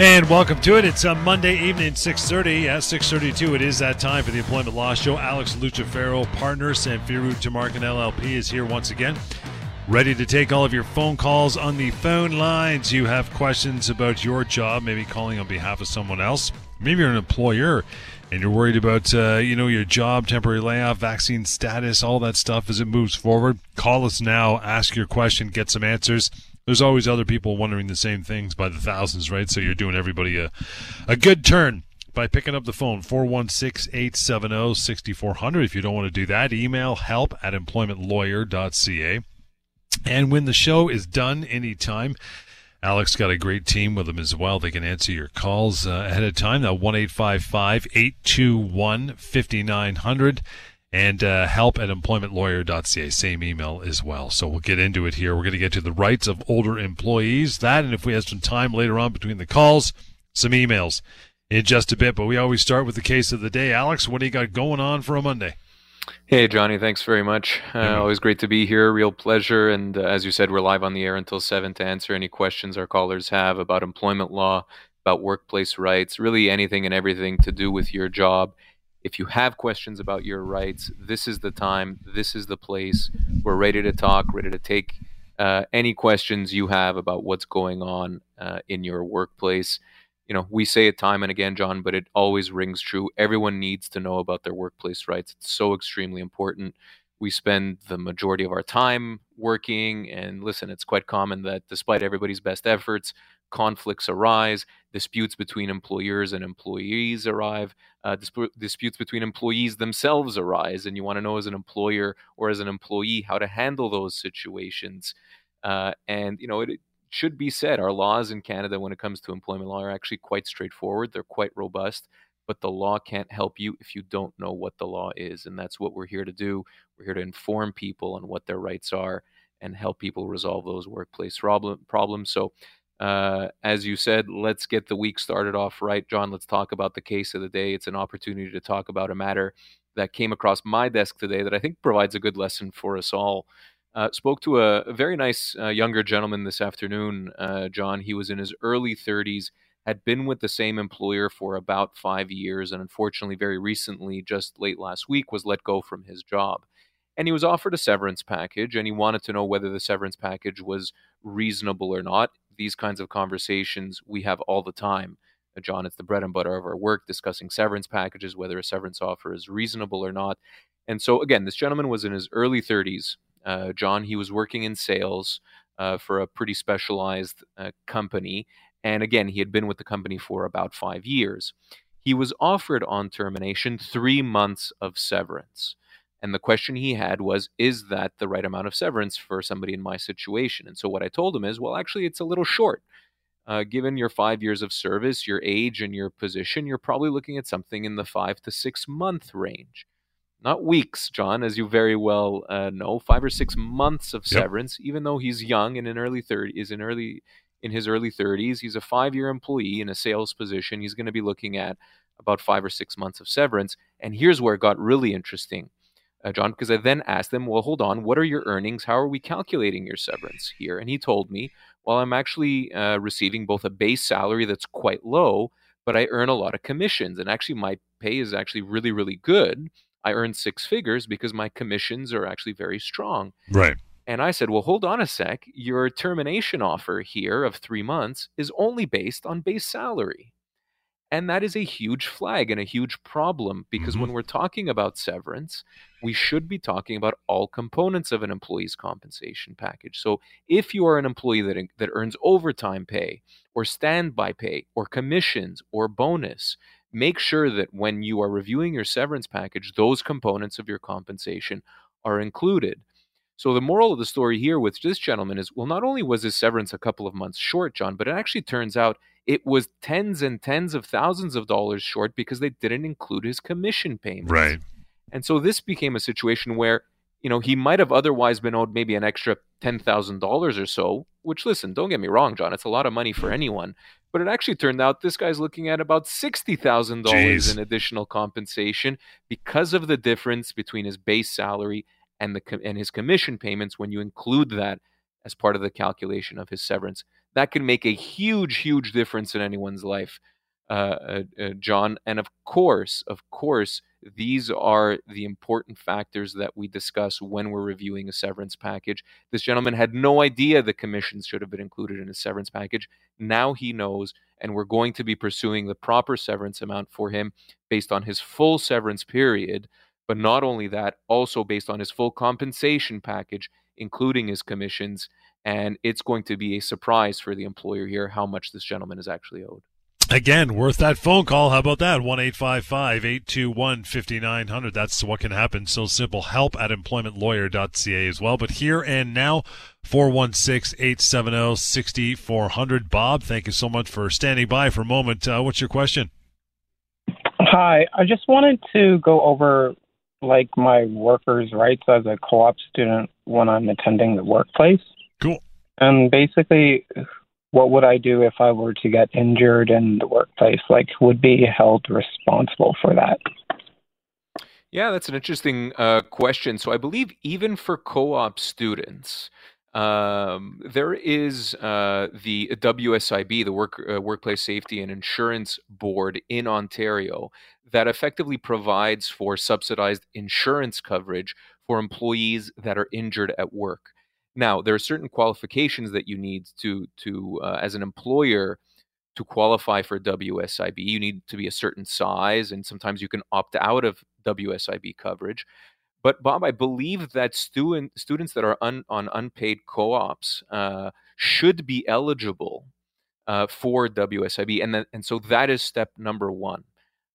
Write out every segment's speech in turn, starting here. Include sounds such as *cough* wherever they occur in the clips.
And welcome to it. It's a Monday evening, 6.30. At 6.32, it is that time for the Employment Law Show. Alex Lucifero, partner, Samfiru Tamarkin LLP is here once again. Ready to take all of your phone calls on the phone lines. You have questions about your job, maybe calling on behalf of someone else. Maybe you're an employer and you're worried about, uh, you know, your job, temporary layoff, vaccine status, all that stuff as it moves forward. Call us now, ask your question, get some answers there's always other people wondering the same things by the thousands, right? So you're doing everybody a, a good turn by picking up the phone 416-870-6400 if you don't want to do that email help at employmentlawyer.ca and when the show is done anytime alex got a great team with him as well. They can answer your calls uh, ahead of time. That 1-855-821-5900 and uh, help at employmentlawyer.ca. Same email as well. So we'll get into it here. We're going to get to the rights of older employees. That, and if we have some time later on between the calls, some emails in just a bit. But we always start with the case of the day. Alex, what do you got going on for a Monday? Hey, Johnny, thanks very much. Uh, mm-hmm. Always great to be here. Real pleasure. And uh, as you said, we're live on the air until 7 to answer any questions our callers have about employment law, about workplace rights, really anything and everything to do with your job if you have questions about your rights, this is the time, this is the place. We're ready to talk, ready to take uh, any questions you have about what's going on uh, in your workplace. You know, we say it time and again, John, but it always rings true. Everyone needs to know about their workplace rights. It's so extremely important. We spend the majority of our time working, and listen, it's quite common that despite everybody's best efforts, conflicts arise, disputes between employers and employees arrive, uh, disp- disputes between employees themselves arise, and you want to know as an employer or as an employee how to handle those situations. Uh, and you know, it, it should be said, our laws in Canada when it comes to employment law are actually quite straightforward. They're quite robust. But the law can't help you if you don't know what the law is. And that's what we're here to do. We're here to inform people on what their rights are and help people resolve those workplace problem, problems. So uh, as you said, let's get the week started off right. John, let's talk about the case of the day. It's an opportunity to talk about a matter that came across my desk today that I think provides a good lesson for us all. Uh, spoke to a, a very nice uh, younger gentleman this afternoon, uh, John. He was in his early 30s, had been with the same employer for about five years, and unfortunately, very recently, just late last week, was let go from his job and he was offered a severance package and he wanted to know whether the severance package was reasonable or not these kinds of conversations we have all the time. John, it's the bread and butter of our work discussing severance packages, whether a severance offer is reasonable or not. And so, again, this gentleman was in his early 30s. Uh, John, he was working in sales uh, for a pretty specialized uh, company. And again, he had been with the company for about five years. He was offered on termination three months of severance. And the question he had was, is that the right amount of severance for somebody in my situation? And so what I told him is, well, actually, it's a little short. Uh, given your five years of service, your age, and your position, you're probably looking at something in the five to six month range. Not weeks, John, as you very well uh, know. Five or six months of severance, yep. even though he's young and in early thirty is in early in his early 30s. He's a five year employee in a sales position. He's going to be looking at about five or six months of severance. And here's where it got really interesting uh, John, because I then asked them, well, hold on, what are your earnings? How are we calculating your severance here? And he told me, well, I'm actually uh, receiving both a base salary that's quite low, but I earn a lot of commissions. And actually, my pay is actually really, really good. I earn six figures because my commissions are actually very strong. Right. And I said, well, hold on a sec. Your termination offer here of three months is only based on base salary. And that is a huge flag and a huge problem because mm-hmm. when we're talking about severance, we should be talking about all components of an employee's compensation package. So if you are an employee that, that earns overtime pay or standby pay or commissions or bonus, make sure that when you are reviewing your severance package, those components of your compensation are included. So the moral of the story here with this gentleman is well, not only was his severance a couple of months short, John, but it actually turns out it was tens and tens of thousands of dollars short because they didn't include his commission payments. Right. And so this became a situation where, you know, he might have otherwise been owed maybe an extra $10,000 or so, which, listen, don't get me wrong, John, it's a lot of money for anyone. But it actually turned out this guy's looking at about $60,000 in additional compensation because of the difference between his base salary and, the, and his commission payments when you include that as part of the calculation of his severance. That can make a huge, huge difference in anyone's life, uh, uh, uh, John. And of course, of course, these are the important factors that we discuss when we're reviewing a severance package. This gentleman had no idea the commissions should have been included in a severance package. Now he knows, and we're going to be pursuing the proper severance amount for him based on his full severance period. But not only that, also based on his full compensation package, including his commissions. And it's going to be a surprise for the employer here how much this gentleman is actually owed. Again, worth that phone call. How about that? 1 821 5900. That's what can happen. So simple. Help at employmentlawyer.ca as well. But here and now, 416 870 6400. Bob, thank you so much for standing by for a moment. Uh, what's your question? Hi. I just wanted to go over like my workers' rights as a co op student when I'm attending the workplace. Cool. And basically, what would I do if I were to get injured in the workplace? Like, would be held responsible for that? Yeah, that's an interesting uh, question. So I believe even for co-op students, um, there is uh, the WSIB, the Work uh, Workplace Safety and Insurance Board in Ontario, that effectively provides for subsidized insurance coverage for employees that are injured at work. Now, there are certain qualifications that you need to to uh, as an employer to qualify for WSIB. You need to be a certain size, and sometimes you can opt out of WSIB coverage. But Bob, I believe that student students that are un, on unpaid co-ops uh, should be eligible uh, for WSIB, and and so that is step number one.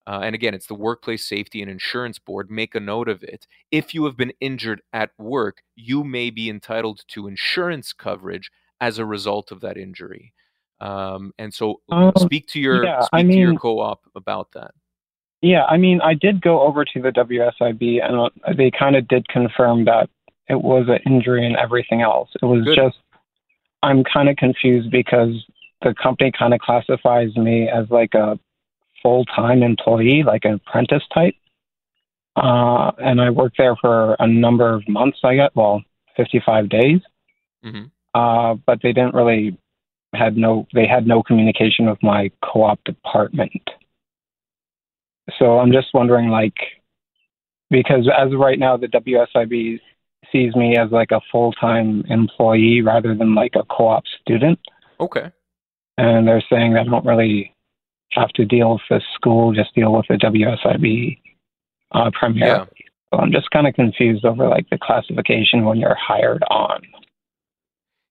Uh, and again, it's the Workplace Safety and Insurance Board. Make a note of it. If you have been injured at work, you may be entitled to insurance coverage as a result of that injury. Um, and so, um, speak to your yeah, speak I mean, to your co-op about that. Yeah, I mean, I did go over to the WSIB, and uh, they kind of did confirm that it was an injury and everything else. It was Good. just I'm kind of confused because the company kind of classifies me as like a full time employee, like an apprentice type. Uh, and I worked there for a number of months. I got well, 55 days. Mm-hmm. Uh, but they didn't really had no they had no communication with my co-op department. So I'm just wondering, like, because as of right now, the WSIB sees me as like a full time employee rather than like a co-op student. Okay. And they're saying that I don't really have to deal with the school, just deal with the WSIB uh, primarily. Yeah. So I'm just kind of confused over like the classification when you're hired on.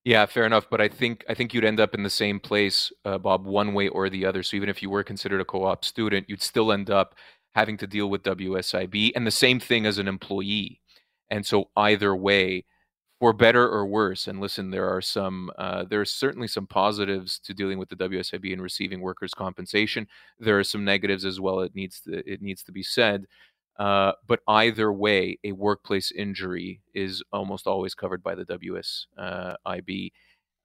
Yeah, fair enough. But I think I think you'd end up in the same place, uh, Bob, one way or the other. So even if you were considered a co-op student, you'd still end up having to deal with WSIB, and the same thing as an employee. And so either way, for better or worse. And listen, there are some, uh, there are certainly some positives to dealing with the WSIB and receiving workers' compensation. There are some negatives as well. It needs to, it needs to be said. Uh, but either way, a workplace injury is almost always covered by the WSIB.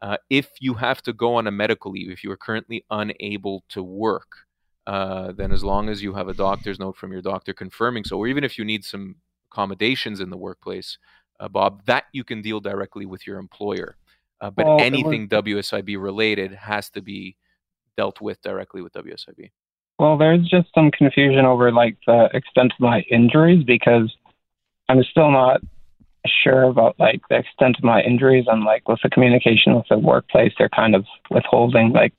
Uh, if you have to go on a medical leave, if you are currently unable to work, uh, then as long as you have a doctor's note from your doctor confirming so, or even if you need some accommodations in the workplace, Bob, that you can deal directly with your employer. Uh, but anything was, WSIB related has to be dealt with directly with WSIB. Well, there's just some confusion over like the extent of my injuries because I'm still not sure about like the extent of my injuries and like with the communication with the workplace, they're kind of withholding like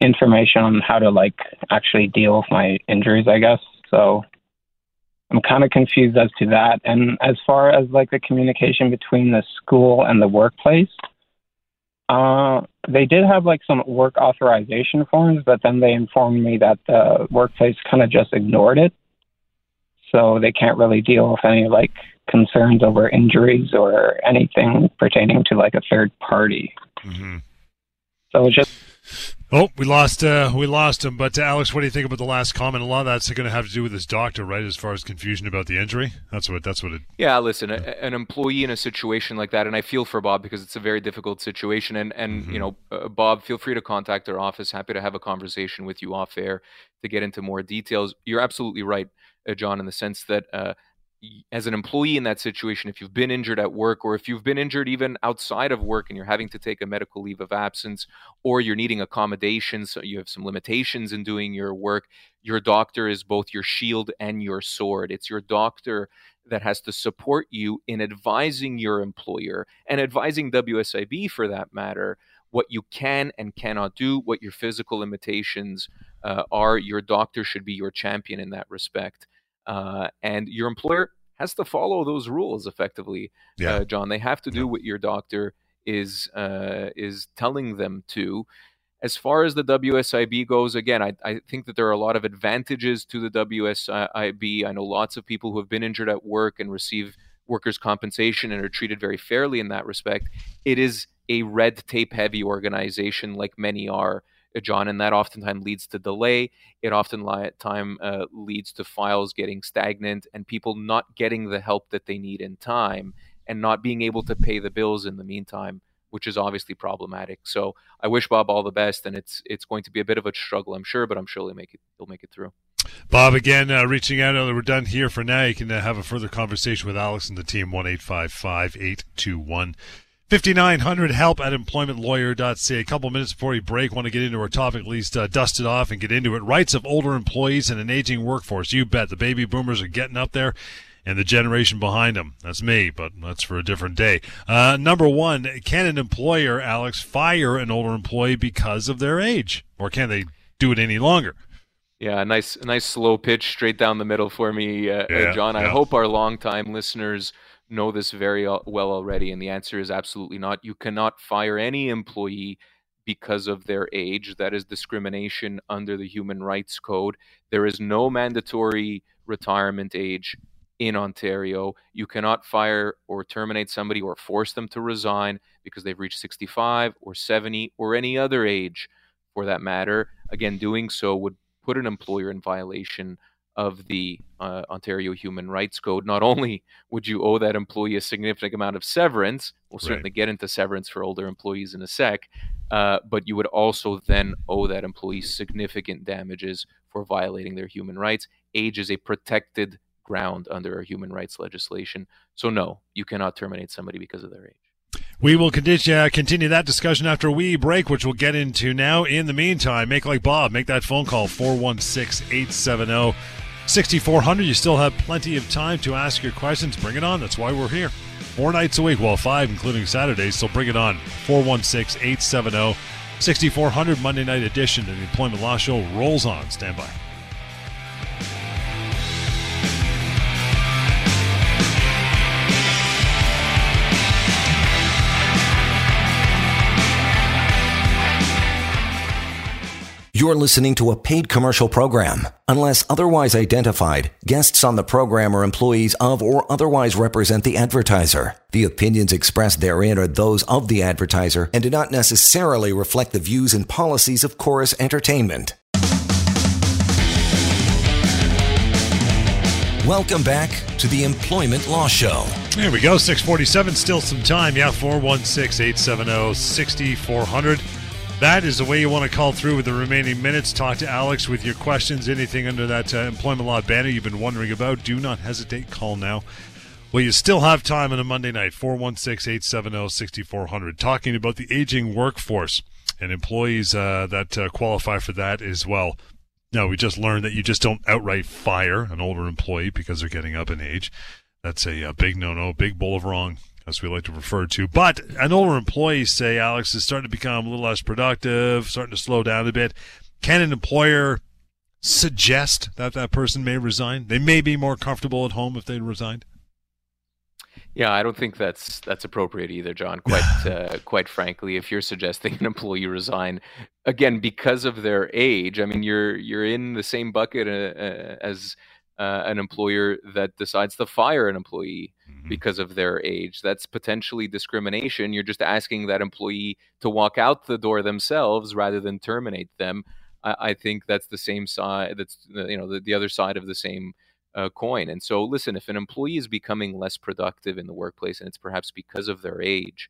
information on how to like actually deal with my injuries, I guess. So I'm kind of confused as to that. And as far as like the communication between the school and the workplace, uh, they did have like some work authorization forms, but then they informed me that the workplace kind of just ignored it. So they can't really deal with any like concerns over injuries or anything pertaining to like a third party. Mm-hmm. So just Oh, we lost uh, we lost him. But uh, Alex, what do you think about the last comment? A lot of that's going to have to do with his doctor, right? As far as confusion about the injury, that's what that's what it. Yeah, listen, a, an employee in a situation like that, and I feel for Bob because it's a very difficult situation. And and mm-hmm. you know, uh, Bob, feel free to contact our office. Happy to have a conversation with you off air to get into more details. You're absolutely right, uh, John, in the sense that uh, as an employee in that situation, if you've been injured at work or if you've been injured even outside of work and you're having to take a medical leave of absence or you're needing accommodations, so you have some limitations in doing your work, your doctor is both your shield and your sword. It's your doctor that has to support you in advising your employer and advising WSIB for that matter what you can and cannot do, what your physical limitations uh, are. Your doctor should be your champion in that respect. Uh, and your employer has to follow those rules effectively, yeah. uh, John. They have to do yeah. what your doctor is uh, is telling them to. As far as the WSIB goes, again, I, I think that there are a lot of advantages to the WSIB. I know lots of people who have been injured at work and receive workers' compensation and are treated very fairly in that respect. It is a red tape heavy organization, like many are. John, and that oftentimes leads to delay. It often time uh, leads to files getting stagnant and people not getting the help that they need in time and not being able to pay the bills in the meantime, which is obviously problematic. So I wish Bob all the best, and it's it's going to be a bit of a struggle, I'm sure, but I'm sure he'll make it he'll make it through. Bob, again, uh, reaching out. We're done here for now. You can uh, have a further conversation with Alex and the team, 1 821 5900 help at employmentlawyer.ca. A couple minutes before we break, want to get into our topic, at least uh, dust it off and get into it. Rights of older employees and an aging workforce. You bet the baby boomers are getting up there and the generation behind them. That's me, but that's for a different day. Uh, number one, can an employer, Alex, fire an older employee because of their age? Or can they do it any longer? Yeah, nice, nice slow pitch straight down the middle for me, uh yeah, John. Yeah. I hope our longtime listeners – know this very well already? And the answer is absolutely not. You cannot fire any employee because of their age. That is discrimination under the Human Rights Code. There is no mandatory retirement age in Ontario. You cannot fire or terminate somebody or force them to resign because they've reached 65 or 70 or any other age for that matter. Again, doing so would put an employer in violation of the uh, Ontario Human Rights Code, not only would you owe that employee a significant amount of severance, we'll certainly right. get into severance for older employees in a sec, uh, but you would also then owe that employee significant damages for violating their human rights. Age is a protected ground under our human rights legislation. So, no, you cannot terminate somebody because of their age. We will continue, uh, continue that discussion after we break, which we'll get into now. In the meantime, make like Bob, make that phone call 416 870 6400. You still have plenty of time to ask your questions. Bring it on. That's why we're here. Four nights a week, well, five, including Saturdays. So bring it on. 416 870 6400 Monday night edition of the Employment Law Show rolls on. Stand by. You're listening to a paid commercial program. Unless otherwise identified, guests on the program are employees of or otherwise represent the advertiser. The opinions expressed therein are those of the advertiser and do not necessarily reflect the views and policies of Chorus Entertainment. Welcome back to the Employment Law Show. There we go, 647, still some time. Yeah, 416 870 6400. That is the way you want to call through with the remaining minutes. Talk to Alex with your questions, anything under that uh, employment law banner you've been wondering about. Do not hesitate. Call now. Well, you still have time on a Monday night, 416 870 6400, talking about the aging workforce and employees uh, that uh, qualify for that as well. Now, we just learned that you just don't outright fire an older employee because they're getting up in age. That's a, a uh, big no no, big bull of wrong as we like to refer to. But an older employee, say, Alex, is starting to become a little less productive, starting to slow down a bit. Can an employer suggest that that person may resign? They may be more comfortable at home if they resigned. Yeah, I don't think that's that's appropriate either, John. Quite *laughs* uh, quite frankly, if you're suggesting an employee resign again because of their age, I mean, you're you're in the same bucket uh, uh as uh, an employer that decides to fire an employee Mhm. because of their age. That's potentially discrimination. You're just asking that employee to walk out the door themselves rather than terminate them. I, I think that's the same side. That's uh, you know the, the other side of the same uh, coin. And so, listen, if an employee is becoming less productive in the workplace, and it's perhaps because of their age,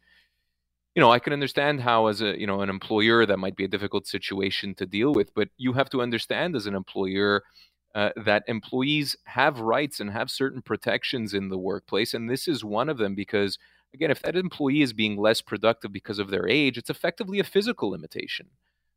you know, I can understand how, as a you know, an employer, that might be a difficult situation to deal with. But you have to understand, as an employer, uh, that employees have rights and have certain protections in the workplace, and this is one of them because. Again, if that employee is being less productive because of their age, it's effectively a physical limitation,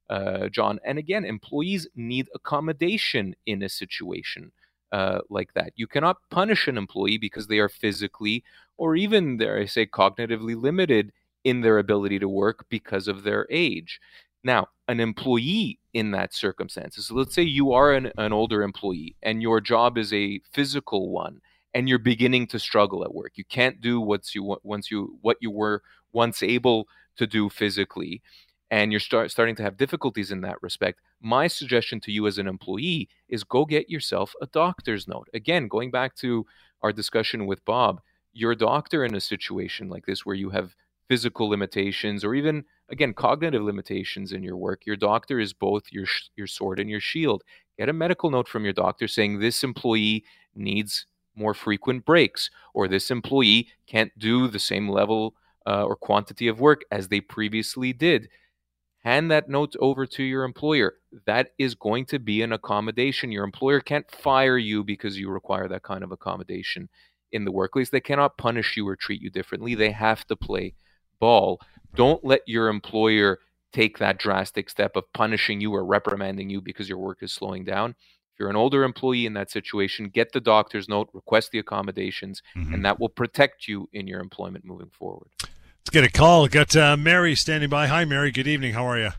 uh, John. And again, employees need accommodation in a situation uh, like that. You cannot punish an employee because they are physically or even, dare I say, cognitively limited in their ability to work because of their age. Now, an employee in that circumstance, so let's say you are an, an older employee and your job is a physical one and you're beginning to struggle at work. You can't do what's you once you what you were once able to do physically and you're start, starting to have difficulties in that respect, my suggestion to you as an employee is go get yourself a doctor's note. Again, going back to our discussion with Bob, your doctor in a situation like this where you have physical limitations or even again cognitive limitations in your work, your doctor is both your sh- your sword and your shield. Get a medical note from your doctor saying this employee needs more frequent breaks or this employee can't do the same level uh, or quantity of work as they previously did hand that note over to your employer. That is going to be an accommodation. Your employer can't fire you because you require that kind of accommodation in the workplace. They cannot punish you or treat you differently. They have to play ball. Don't let your employer take that drastic step of punishing you or reprimanding you because your work is slowing down. If you're an older employee in that situation, get the doctor's note, request the accommodations, Mhm. and that will protect you in your employment moving forward. Let's get a call. Got uh, Mary standing by. Hi, Mary. Good evening. How are you?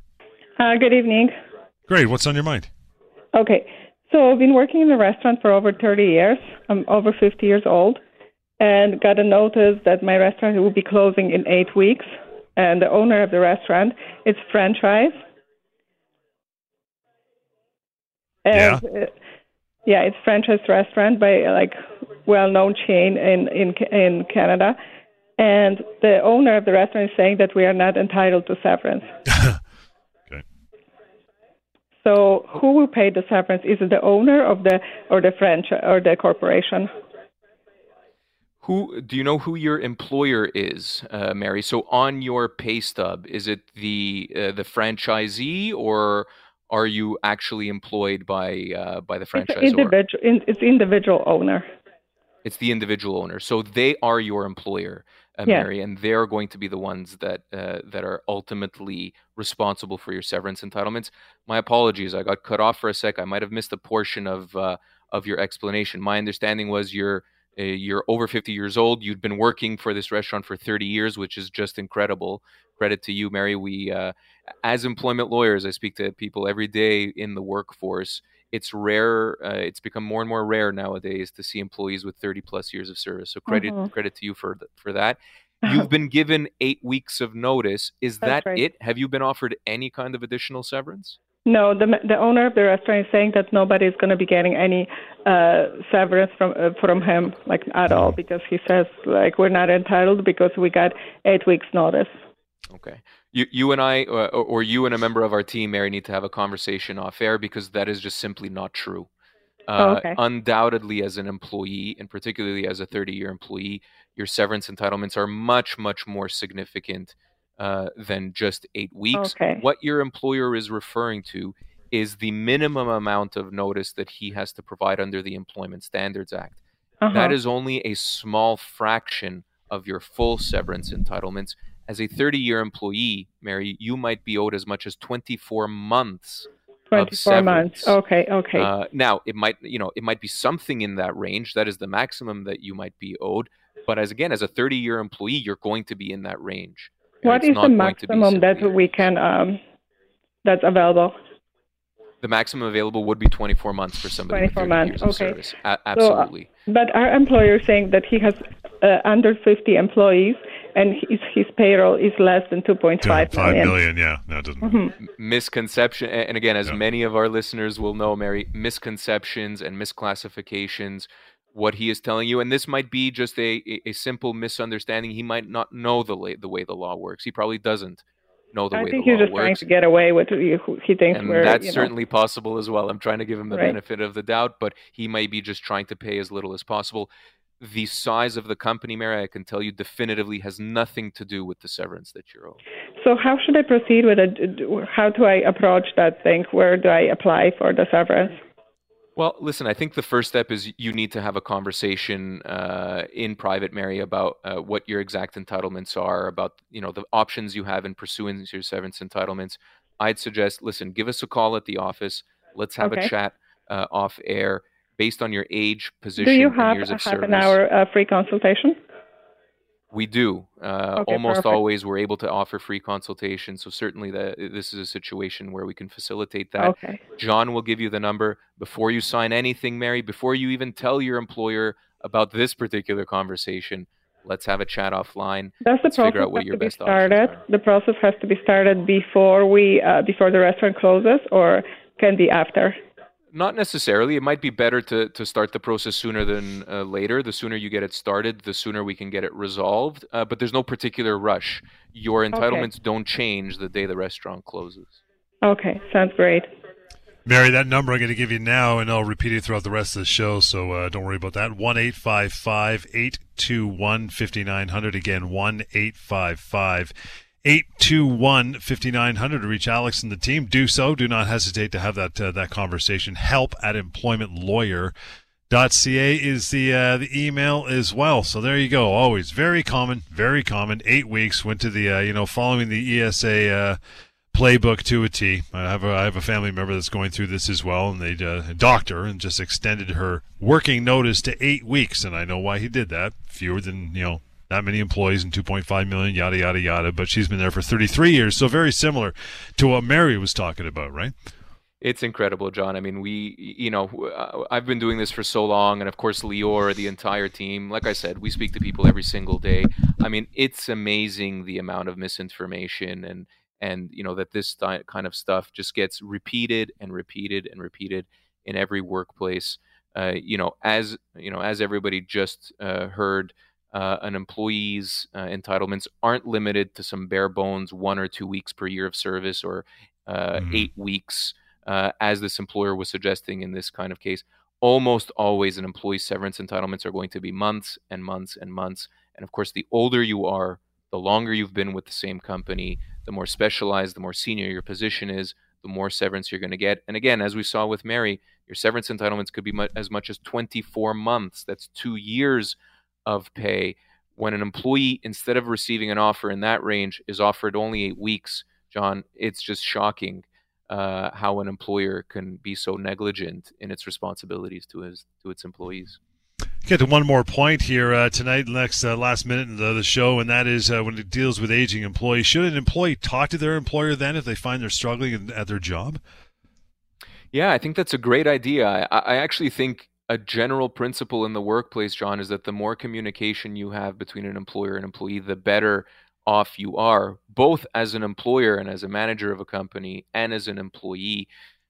Uh, good evening. Great. What's on your mind? Okay, so I've been working in the restaurant for over 30 years. I'm over 50 years old, and got a notice that my restaurant will be closing in eight weeks. And the owner of the restaurant, it's franchise. And, yeah. Uh, yeah, it's franchise restaurant by like well-known chain in in in Canada. And the owner of the restaurant is saying that we are not entitled to severance. *laughs* okay. So who will pay the severance? Is it the owner of the or the franchise or the corporation? Who do you know who your employer is, uh, Mary? So on your pay stub, is it the uh, the franchisee or are you actually employed by uh, by the franchisor? It's individual. It's individual owner. It's the individual owner. So they are your employer, uh, Yeah. Mary, and they're going to be the ones that uh, that are ultimately responsible for your severance entitlements. My apologies, I got cut off for a sec. I might have missed a portion of uh, of your explanation. My understanding was you're uh, you're over 50 years old. You'd been working for this restaurant for 30 years, which is just incredible. Credit to you, Mary. We, uh, as employment lawyers, I speak to people every day in the workforce. It's rare. Uh, it's become more and more rare nowadays to see employees with 30 plus years of service. So credit Mhm. credit to you for th- for that. You've *laughs* been given eight weeks of notice. Is That's that right. it? Have you been offered any kind of additional severance? No, the the owner of the restaurant is saying that nobody is going to be getting any uh, severance from uh, from him, like at all, because he says like we're not entitled because we got eight weeks notice. Okay. You, you and I, uh, or, or you and a member of our team, Mary, need to have a conversation off air because that is just simply not true. Uh, Oh, okay. Undoubtedly, as an employee, and particularly as a 30 year employee, your severance entitlements are much, much more significant uh, than just eight weeks. Okay. What your employer is referring to is the minimum amount of notice that he has to provide under the Employment Standards Act. Uh-huh. That is only a small fraction of your full severance entitlements. As a 30 year employee, Mary, you might be owed as much as 24 months. 24 months. Okay, okay. Uh, now, it might, you know, it might be something in that range. That is the maximum that you might be owed. But as again, as a 30 year employee, you're going to be in that range. What It's is the going to be maximum that we can um, that's available? The maximum available would be 24 months for somebody with 24 30 months, years of okay. service. A- So, uh, absolutely. But our employer is saying that he has uh, under 50 employees and his, his payroll is less than 2.5 Five million. million, yeah. No, it doesn't. Mm-hmm. misconception and again as Yeah. many of our listeners will know mary misconceptions and misclassifications what he is telling you and this might be just a, a, simple misunderstanding he might not know the, la- the way the law works he probably doesn't know the I way think the he's law just trying works to get away with it. He thinks and that's you know, certainly possible as well i'm trying to give him the Right. benefit of the doubt but he may be just trying to pay as little as possible the size of the company mary i can tell you definitively has nothing to do with the severance that you're owed So how should I proceed with it? How do I approach that thing? Where do I apply for the severance? Well, listen, I think the first step is you need to have a conversation uh, in private, Mary, about uh, what your exact entitlements are, about you know the options you have in pursuing your severance entitlements. I'd suggest, listen, give us a call at the office. Let's have Okay. a chat uh, off air based on your age, position, Do you and have years a of half service. an hour uh, free consultation? We do. Uh, Okay, almost perfect. always, we're able to offer free consultation. So certainly, that this is a situation where we can facilitate that. Okay. John will give you the number before you sign anything, Mary, before you even tell your employer about this particular conversation. Let's have a chat offline. Does the Let's figure process out what your to be best options started? are. The process has to be started before we uh, before the restaurant closes, or can be after. Not necessarily. It might be better to, to start the process sooner than uh, later. The sooner you get it started, the sooner we can get it resolved. Uh, but there's no particular rush. Your entitlements don't change the day the restaurant closes. Okay, sounds great. Mary, that number I'm going to give you now, and I'll repeat it throughout the rest of the show, so uh, don't worry about that. 1 855 821 5900. Again, 1 855 821 5900 to reach Alex and the team. Do so. Do not hesitate to have that uh, that conversation. Help at employmentlawyer.ca is the uh, the email as well. So there you go. Always very common, very common. Eight weeks went to the uh, you know following the ESA uh, playbook to a T. I have a, I have a family member that's going through this as well, and they uh, a doctor and just extended her working notice to eight weeks, and I know why he did that. Fewer than you know that many employees and 2.5 million, yada yada yada. But she's been there for 33 years, so very similar to what Mary was talking about, right? It's incredible, John. I mean, we, you know, uh, I've been doing this for so long, and of course, Lior, the entire team. Like I said, we speak to people every single day. I mean, it's amazing the amount of misinformation and and you know that this kind of stuff just gets repeated and repeated and repeated in every workplace. Uh, you know, as you know, as everybody just uh, heard, uh, an employee's uh, entitlements aren't limited to some bare bones one or two weeks per year of service or uh, Mhm. eight weeks uh, as this employer was suggesting in this kind of case. Almost always, an employee's severance entitlements are going to be months and months and months. And of course, the older you are, the longer you've been with the same company, the more specialized, the more senior your position is, the more severance you're going to get. And again, as we saw with Mary, your severance entitlements could be mu- as much as 24 months. That's two years of pay. When an employee, instead of receiving an offer in that range, is offered only eight weeks, John, it's just shocking uh, how an employer can be so negligent in its responsibilities to his to its employees. Get to one more point here uh, tonight, next uh, last minute of the, the show, and that is uh, when it deals with aging employees. Should an employee talk to their employer then if they find they're struggling at their job? Yeah, I think that's a great idea. I, I actually think a general principle in the workplace, John, is that the more communication you have between an employer and employee, the better off you are, both as an employer and as a manager of a company and as an employee.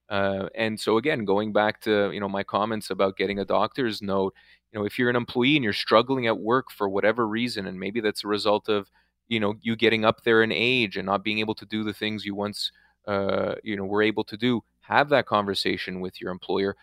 Uh, and so again, going back to you know my comments about getting a doctor's note, you know, if you're an employee and you're struggling at work for whatever reason, and maybe that's a result of you know you getting up there in age and not being able to do the things you once uh, you know were able to do, have that conversation with your employer.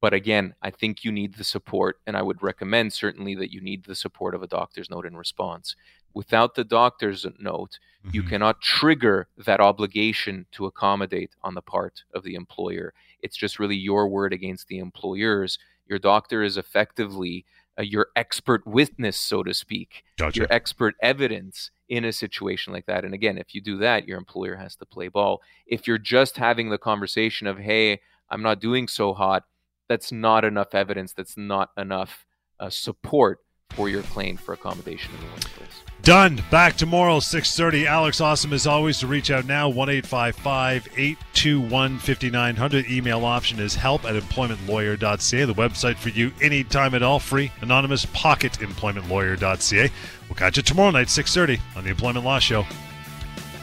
But again, I think you need the support, and I would recommend certainly that you need the support of a doctor's note in response. Without the doctor's note, you Mhm. cannot trigger that obligation to accommodate on the part of the employer. It's just really your word against the employer's. Your doctor is effectively uh, your expert witness, so to speak, Gotcha. your expert evidence in a situation like that. And again, if you do that, your employer has to play ball. If you're just having the conversation of, hey, I'm not doing so hot, that's not enough evidence. That's not enough uh, support for your claim for accommodation in the workplace. Done. Back tomorrow, 6.30. Alex, awesome as always to reach out now, 1-855-821-5900. Email option is help at employmentlawyer.ca. The website for you anytime at all, free, anonymous, pocketemploymentlawyer.ca. We'll catch you tomorrow night, 6.30 on the Employment Law Show.